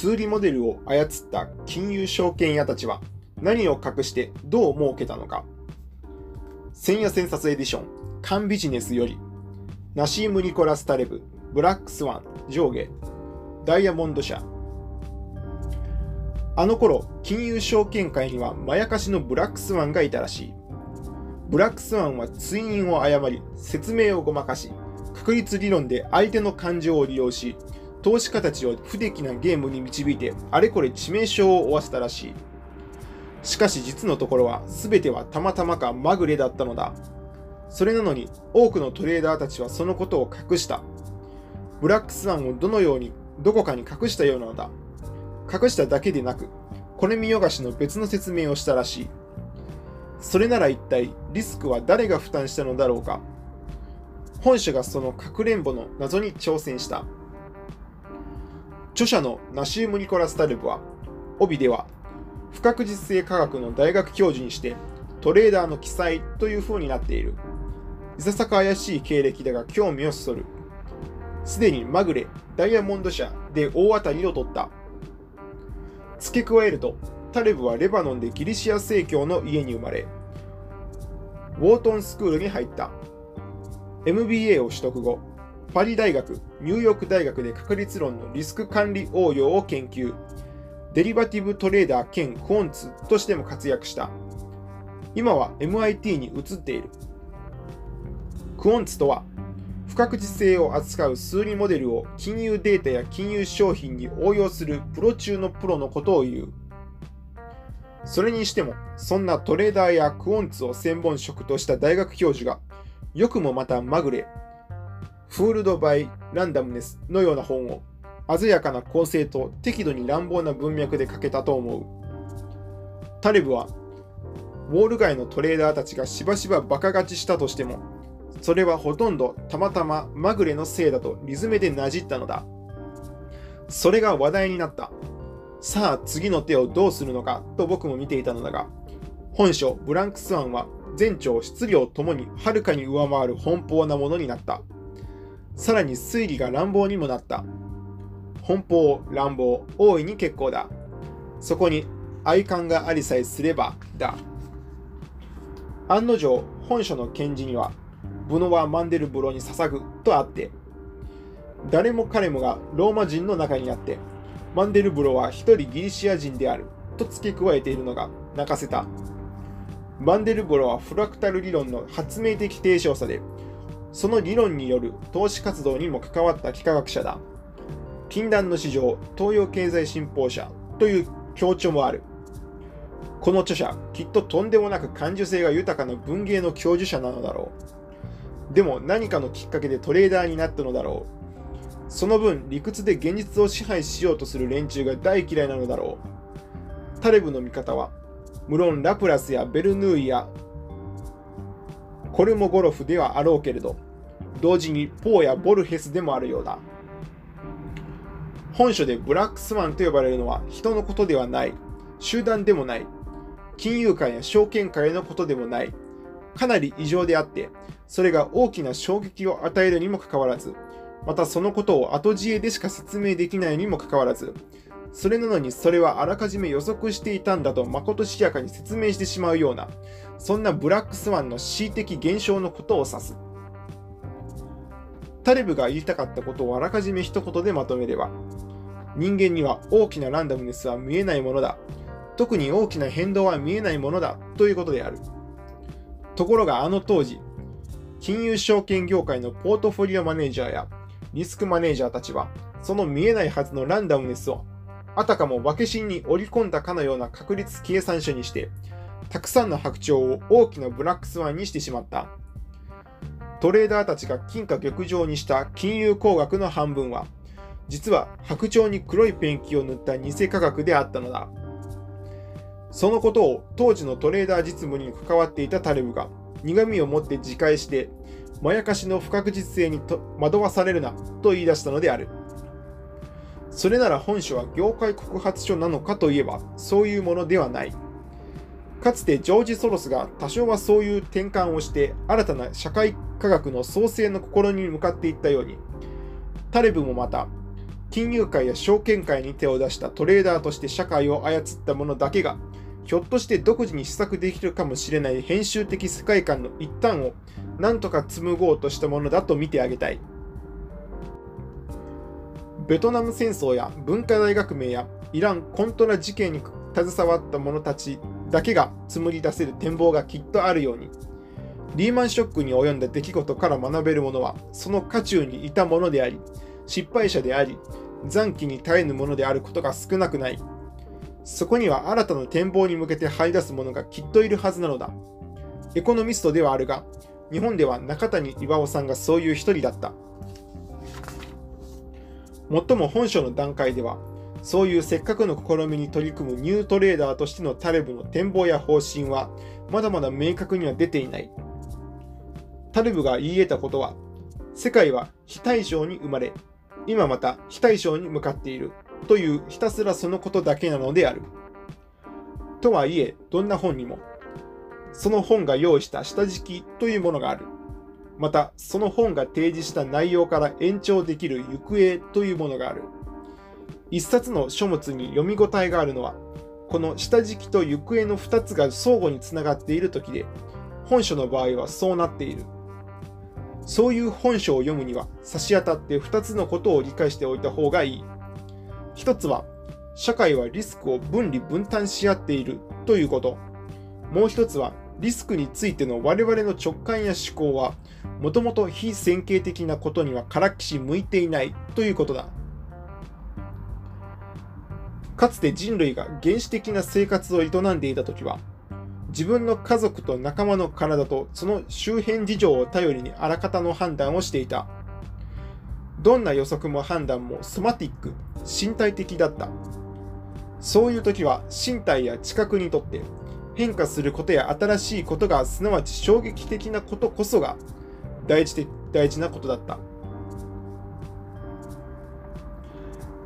数理モデルを操った金融証券屋たちは何を隠してどう儲けたのか。千夜千冊エディション、カンビジネスより、ナシーム・ニコラス・タレブ、ブラックスワン、上下、ダイヤモンド社。あの頃、金融証券界にはまやかしのブラックスワンがいたらしい。ブラックスワンは追印を誤り、説明をごまかし、確率理論で相手の感情を利用し、投資家たちを不出来なゲームに導いて、あれこれ致命傷を負わせたらしい。しかし実のところは全てはたまたまかまぐれだったのだ。それなのに多くのトレーダーたちはそのことを隠した。ブラックスワンをどのようにどこかに隠したようなのだ。隠しただけでなく、これ見よがしの別の説明をしたらしい。それなら一体リスクは誰が負担したのだろうか。本書がそのかくれんぼの謎に挑戦した。著者のナシウム・ニコラス・タルブは、帯では不確実性科学の大学教授にしてトレーダーの記載という風になっている。いささか怪しい経歴だが興味をそそる。すでにまぐれ、ダイヤモンド社で大当たりを取った。付け加えると、タレブはレバノンでギリシア正教の家に生まれ、ウォートンスクールに入った。MBA を取得後、パリ大学、ニューヨーク大学で確率論のリスク管理応用を研究。デリバティブトレーダー兼クォンツとしても活躍した。今は MIT に移っている。クォンツとは、不確実性を扱う数理モデルを金融データや金融商品に応用するプロ中のプロのことを言う。それにしても、そんなトレーダーやクォンツを専門職とした大学教授が、よくもまたまぐれ、フールド・バイ・ランダムネスのような本を鮮やかな構成と適度に乱暴な文脈で書けたと思う。タレブは、ウォール街のトレーダーたちがしばしばバカ勝ちしたとしても、それはほとんどたまたままぐれのせいだとリズメでなじったのだ。それが話題になった。さあ次の手をどうするのかと僕も見ていたのだが、本書ブランクスワンは全長質量ともにはるかに上回る奔放なものになった。さらに推理が乱暴にもなった。奔放、乱暴、大いに結構だ。そこに愛感がありさえすればだ。案の定、本書の検事には、ブノワ・マンデルブロに捧ぐとあって、誰も彼もがローマ人の中にあって、マンデルブロは一人ギリシア人であると付け加えているのが泣かせた。マンデルブロはフラクタル理論の発明的提唱者で、その理論による投資活動にも関わった幾何学者だ。禁断の市場東洋経済新報社という強調もある。この著者、きっととんでもなく感受性が豊かな文芸の教授者なのだろう。でも何かのきっかけでトレーダーになったのだろう。その分、理屈で現実を支配しようとする連中が大嫌いなのだろう。タレブの見方は、無論ラプラスやベルヌーイやコルモゴロフではあろうけれど、同時にポーやボルヘスでもあるようだ。本書でブラックスワンと呼ばれるのは人のことではない、集団でもない、金融界や証券界のことでもない、かなり異常であって、それが大きな衝撃を与えるにもかかわらず、またそのことを後知恵でしか説明できないにもかかわらず、それなのにそれはあらかじめ予測していたんだとまことしやかに説明してしまうような、そんなブラックスワンの恣意的現象のことを指す。タレブが言いたかったことをあらかじめ一言でまとめれば、人間には大きなランダムネスは見えないものだ。特に大きな変動は見えないものだということである。ところがあの当時、金融証券業界のポートフォリオマネージャーやリスクマネージャーたちは、その見えないはずのランダムネスを、あたかも分け芯に織り込んだかのような確率計算書にして、たくさんの白鳥を大きなブラックスワンにしてしまった。トレーダーたちが金貨玉状にした金融工学の半分は、実は白鳥に黒いペンキを塗った偽科学であったのだ。そのことを当時のトレーダー実務に関わっていたタレブが苦味を持って自戒して、まやかしの不確実性に惑わされるなと言い出したのである。それなら本書は業界告発書なのかといえばそういうものではない。かつてジョージ・ソロスが多少はそういう転換をして新たな社会科学の創生の試みに向かっていったように、タレブもまた金融界や証券界に手を出したトレーダーとして社会を操った者だけが、ひょっとして独自に試作できるかもしれない編集的世界観の一端を何とか紡ごうとしたものだと見てあげたい。ベトナム戦争や文化大革命やイランコントラ事件に携わった者たちだけが紡ぎ出せる展望がきっとあるように、リーマンショックに及んだ出来事から学べるものは、その渦中にいたものであり、失敗者であり、残機に耐えぬものであることが少なくない。そこには新たな展望に向けて這い出す者がきっといるはずなのだ。エコノミストではあるが、日本では中谷巌さんがそういう一人だった。もっとも本書の段階では、そういうせっかくの試みに取り組むニュートレーダーとしてのタレブの展望や方針は、まだまだ明確には出ていない。タレブが言い得たことは、世界は非対称に生まれ、今また非対称に向かっているというひたすらそのことだけなのである。とはいえ、どんな本にも、その本が用意した下敷きというものがある。また、その本が提示した内容から延長できる行方というものがある。一冊の書物に読み応えがあるのは、この下敷きと行方の2つが相互につながっている時で、本書の場合はそうなっている。そういう本書を読むには差し当たって2つのことを理解しておいた方がいい。1つは、社会はリスクを分離分担し合っているということ。もう1つは、リスクについての我々の直感や思考は、もともと非線形的なことにはからっきし向いていないということだ。かつて人類が原始的な生活を営んでいたときは、自分の家族と仲間の体とその周辺事情を頼りにあらかたの判断をしていた。どんな予測も判断もソマティック、身体的だった。そういう時は身体や知覚にとって変化することや新しいことがすなわち衝撃的なことこそが大事大事なことだった。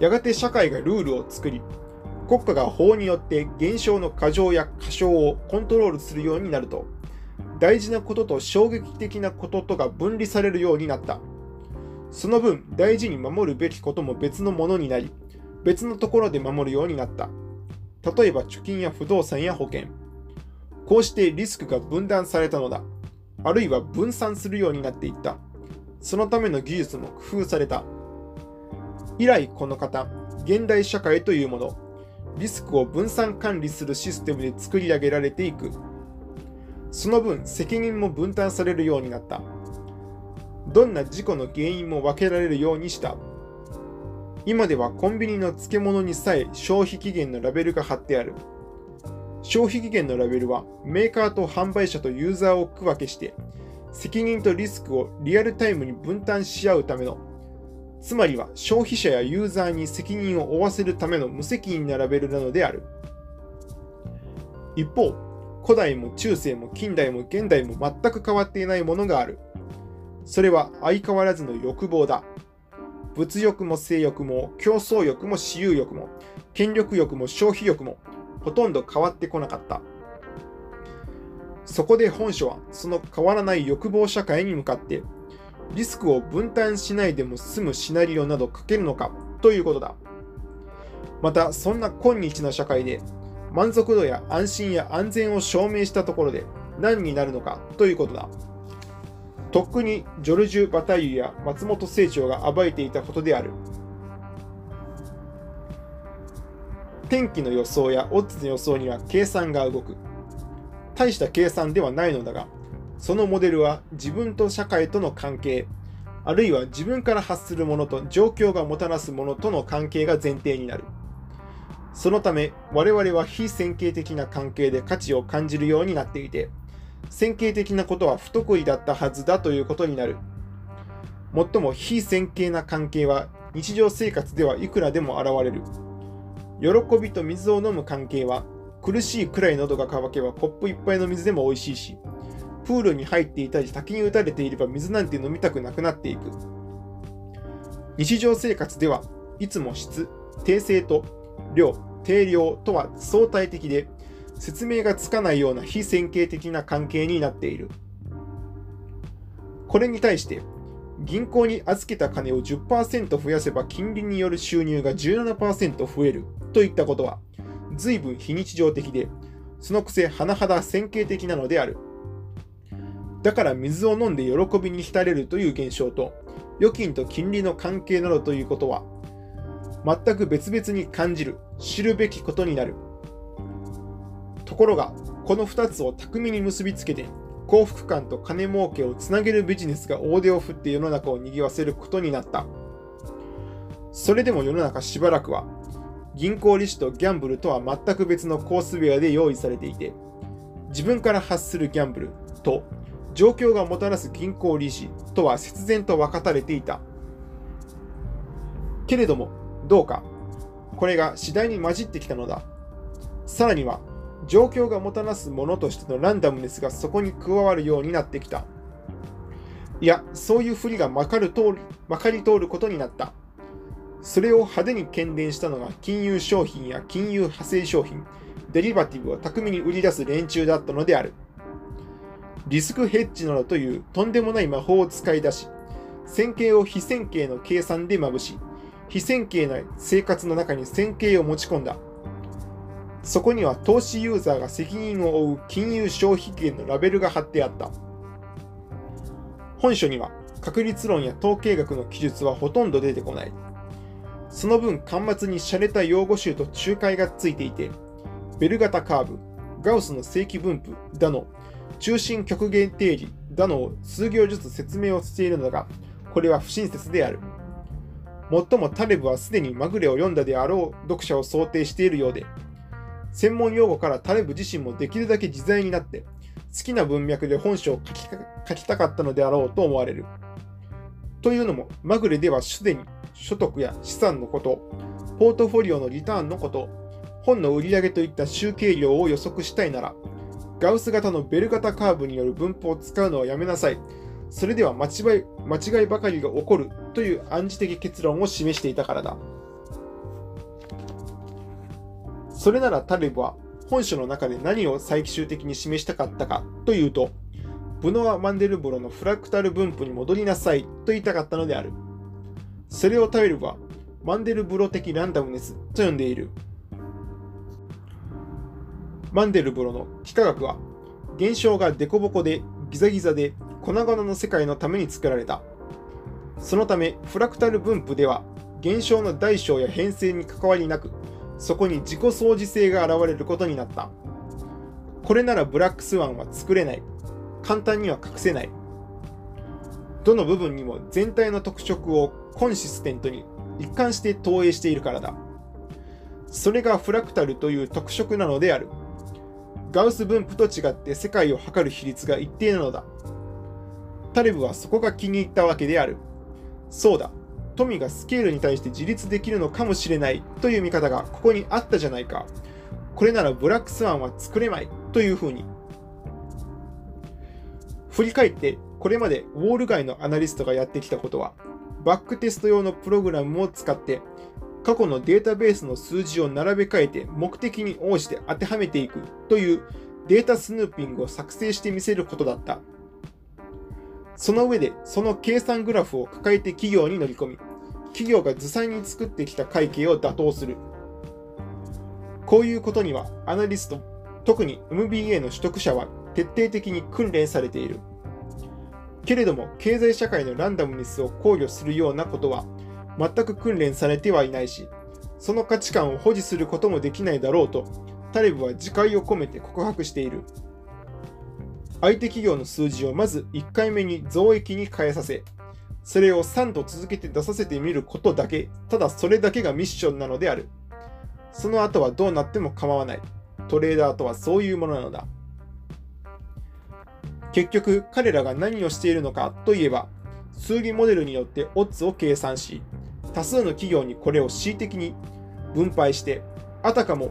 やがて社会がルールを作り、国家が法によって現象の過剰や過小をコントロールするようになると、大事なことと衝撃的なこととが分離されるようになった。その分、大事に守るべきことも別のものになり、別のところで守るようになった。例えば貯金や不動産や保険。こうしてリスクが分断されたのだ。あるいは分散するようになっていった。そのための技術も工夫された。以来この方、現代社会というもの、リスクを分散管理するシステムで作り上げられていく。その分、責任も分担されるようになった。どんな事故の原因も分けられるようにした。今ではコンビニの漬物にさえ消費期限のラベルが貼ってある。消費期限のラベルはメーカーと販売者とユーザーを区分けして、責任とリスクをリアルタイムに分担し合うためのつまりは消費者やユーザーに責任を負わせるための無責任なラベルなのである。一方、古代も中世も近代も現代も全く変わっていないものがある。それは相変わらずの欲望だ。物欲も性欲も競争欲も私有欲も権力欲も消費欲もほとんど変わってこなかった。そこで本書はその変わらない欲望社会に向かってリスクを分担しないでも済むシナリオなど書けるのかということだ。また、そんな今日の社会で満足度や安心や安全を証明したところで何になるのかということだ。とっくにジョルジュ・バタイユや松本清張が暴いていたことである。天気の予想やオッズの予想には計算が動く。大した計算ではないのだが、そのモデルは自分と社会との関係、あるいは自分から発するものと状況がもたらすものとの関係が前提になる。そのため、我々は非線形的な関係で価値を感じるようになっていて、線形的なことは不得意だったはずだということになる。もっとも非線形な関係は日常生活ではいくらでも現れる。喜びと水を飲む関係は苦しいくらい喉が渇けばコップ一杯の水でも美味しいし、プールに入っていたり滝に打たれていれば水なんて飲みたくなくなっていく。日常生活ではいつも質、定性と量、定量とは相対的で説明がつかないような非線形的な関係になっている。これに対して銀行に預けた金を10%増やせば金利による収入が17%増える。といったことは随分非日常的でそのくせ甚だ線形的なのである。だから水を飲んで喜びに浸れるという現象と預金と金利の関係などということは全く別々に感じる知るべきことになる。ところがこの2つを巧みに結びつけて幸福感と金儲けをつなげるビジネスが大手を振って世の中を賑わせることになった。それでも世の中しばらくは銀行利子とギャンブルとは全く別のコースウェアで用意されていて自分から発するギャンブルと状況がもたらす銀行利子とは節然と分かたれていた。けれどもどうかこれが次第に混じってきたのだ。さらには状況がもたらすものとしてのランダムネスがそこに加わるようになってきた。いやそういうふりがまかる通りまかり通ることになった。それを派手に喧伝したのが金融商品や金融派生商品デリバティブを巧みに売り出す連中だったのである。リスクヘッジなどというとんでもない魔法を使い出し線形を非線形の計算でまぶし非線形な生活の中に線形を持ち込んだ。そこには投資ユーザーが責任を負う金融消費権のラベルが貼ってあった。本書には確率論や統計学の記述はほとんど出てこない。その分、端末に洒落た用語集と仲介がついていて、ベル型カーブ、ガウスの正規分布だの、中心極限定理だのを数行ずつ説明をしているのが、これは不親切である。もっともタレブはすでにまぐれを読んだであろう読者を想定しているようで、専門用語からタレブ自身もできるだけ自在になって、好きな文脈で本書を書き書きたかったのであろうと思われる。というのも、まぐれではすでに所得や資産のこと、ポートフォリオのリターンのこと、本の売り上げといった集計量を予測したいなら、ガウス型のベル型カーブによる分布を使うのはやめなさい。それでは間違い間違いばかりが起こるという暗示的結論を示していたからだ。それならタレブは本書の中で何を最終的に示したかったかというと、ブノア・マンデルブロのフラクタル分布に戻りなさいと言いたかったのである。それをタレブはマンデルブロ的ランダムネスと呼んでいる。マンデルブロの幾何学は現象が凸凹でギザギザで粉々の世界のために作られた。そのため、フラクタル分布では、現象の大小や変遷に関わりなく、そこに自己相似性が現れることになった。これならブラックスワンは作れない。簡単には隠せない。どの部分にも全体の特色をコンシステントに一貫して投影しているからだ。それがフラクタルという特色なのである。ガウス分布と違って世界を測る比率が一定なのだ。タレブはそこが気に入ったわけである。そうだ、富がスケールに対して自立できるのかもしれないという見方がここにあったじゃないか。これならブラックスワンは作れまいというふうに。振り返って、これまでウォール街のアナリストがやってきたことは、バックテスト用のプログラムを使って、過去のデータベースの数字を並べ替えて目的に応じて当てはめていくというデータスヌーピングを作成してみせることだった。その上で、その計算グラフを抱えて企業に乗り込み、企業がずさんに作ってきた会計を打倒する。こういうことには、アナリスト、特に MBA の取得者は徹底的に訓練されている。けれども、経済社会のランダムネスを考慮するようなことは、全く訓練されてはいないし、その価値観を保持することもできないだろうと、タレブは自戒を込めて告白している。相手企業の数字をまず1回目に増益に変えさせ、それを3度続けて出させてみることだけ、ただそれだけがミッションなのである。その後はどうなっても構わない。トレーダーとはそういうものなのだ。結局、彼らが何をしているのかといえば、数理モデルによってオッズを計算し、多数の企業にこれを恣意的に分配して、あたかも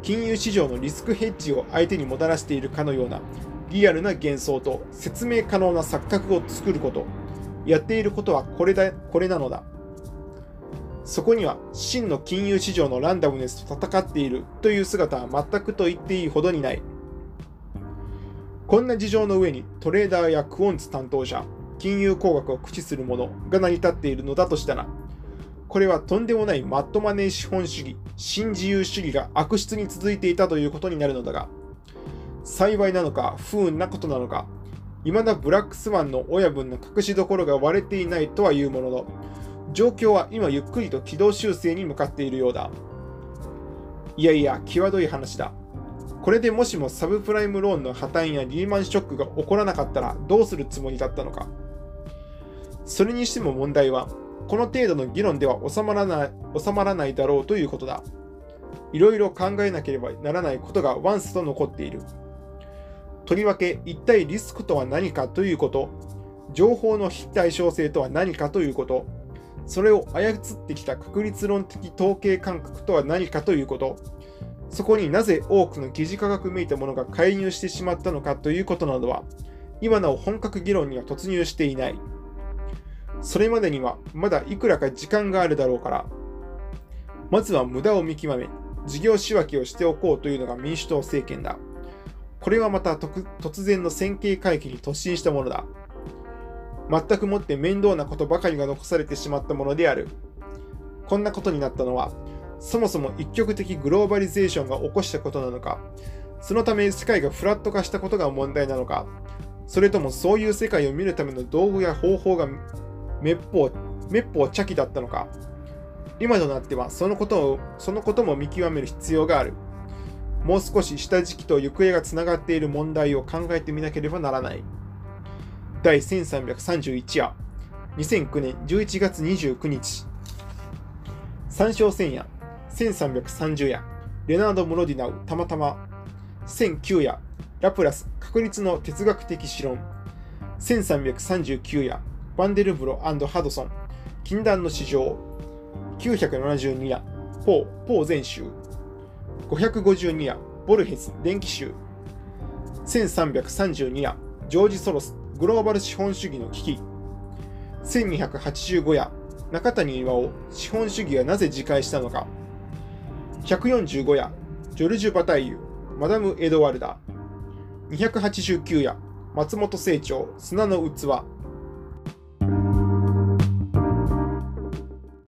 金融市場のリスクヘッジを相手にもたらしているかのようなリアルな幻想と説明可能な錯覚を作ること。やっていることはこれだ、これなのだ。そこには真の金融市場のランダムネスと戦っているという姿は全くと言っていいほどにない。こんな事情の上にトレーダーやクオンツ担当者、金融工学を駆使する者が成り立っているのだとしたら、これはとんでもないマットマネー資本主義、新自由主義が悪質に続いていたということになるのだが、幸いなのか不運なことなのか、未だブラックスワンの親分の隠しどころが割れていないとはいうものの、状況は今ゆっくりと軌道修正に向かっているようだ。いやいや、際どい話だ。これでもしもサブプライムローンの破綻やリーマンショックが起こらなかったらどうするつもりだったのか。それにしても問題は、この程度の議論では収まらない収まらないだろうということだ。いろいろ考えなければならないことがワンスと残っている。とりわけ、一体リスクとは何かということ、情報の非対称性とは何かということ、それを操ってきた確率論的統計感覚とは何かということ、そこになぜ多くの疑似科学めいたものが介入してしまったのかということなどは、今なお本格議論には突入していない。それまでにはまだいくらか時間があるだろうから、まずは無駄を見極め、事業仕分けをしておこうというのが民主党政権だ。これはまた突然の線形回帰に突進したものだ。全くもって面倒なことばかりが残されてしまったものである。こんなことになったのは、そもそも一極的グローバリゼーションが起こしたことなのか、そのため世界がフラット化したことが問題なのか、それともそういう世界を見るための道具や方法が滅法、滅法茶器だったのか。今となってはそのことを、そのことも見極める必要がある。もう少し下敷きと行方がつながっている問題を考えてみなければならない。第1331夜、2009年11月29日。参照戦夜、1330夜、レナード・ムロディナウ、たまたま。1009夜、ラプラス、確率の哲学的史論。1339夜、バンデルブロハドソン、禁断の市場。972夜、ポー、ポー全集。552夜、ボルヘス電気集。1332夜、ジョージ・ソロスグローバル資本主義の危機。1285夜、中谷巌資本主義がなぜ自戒したのか。145夜、ジョルジュ・バタイユマダム・エドワルダ。289夜、松本清張砂の器。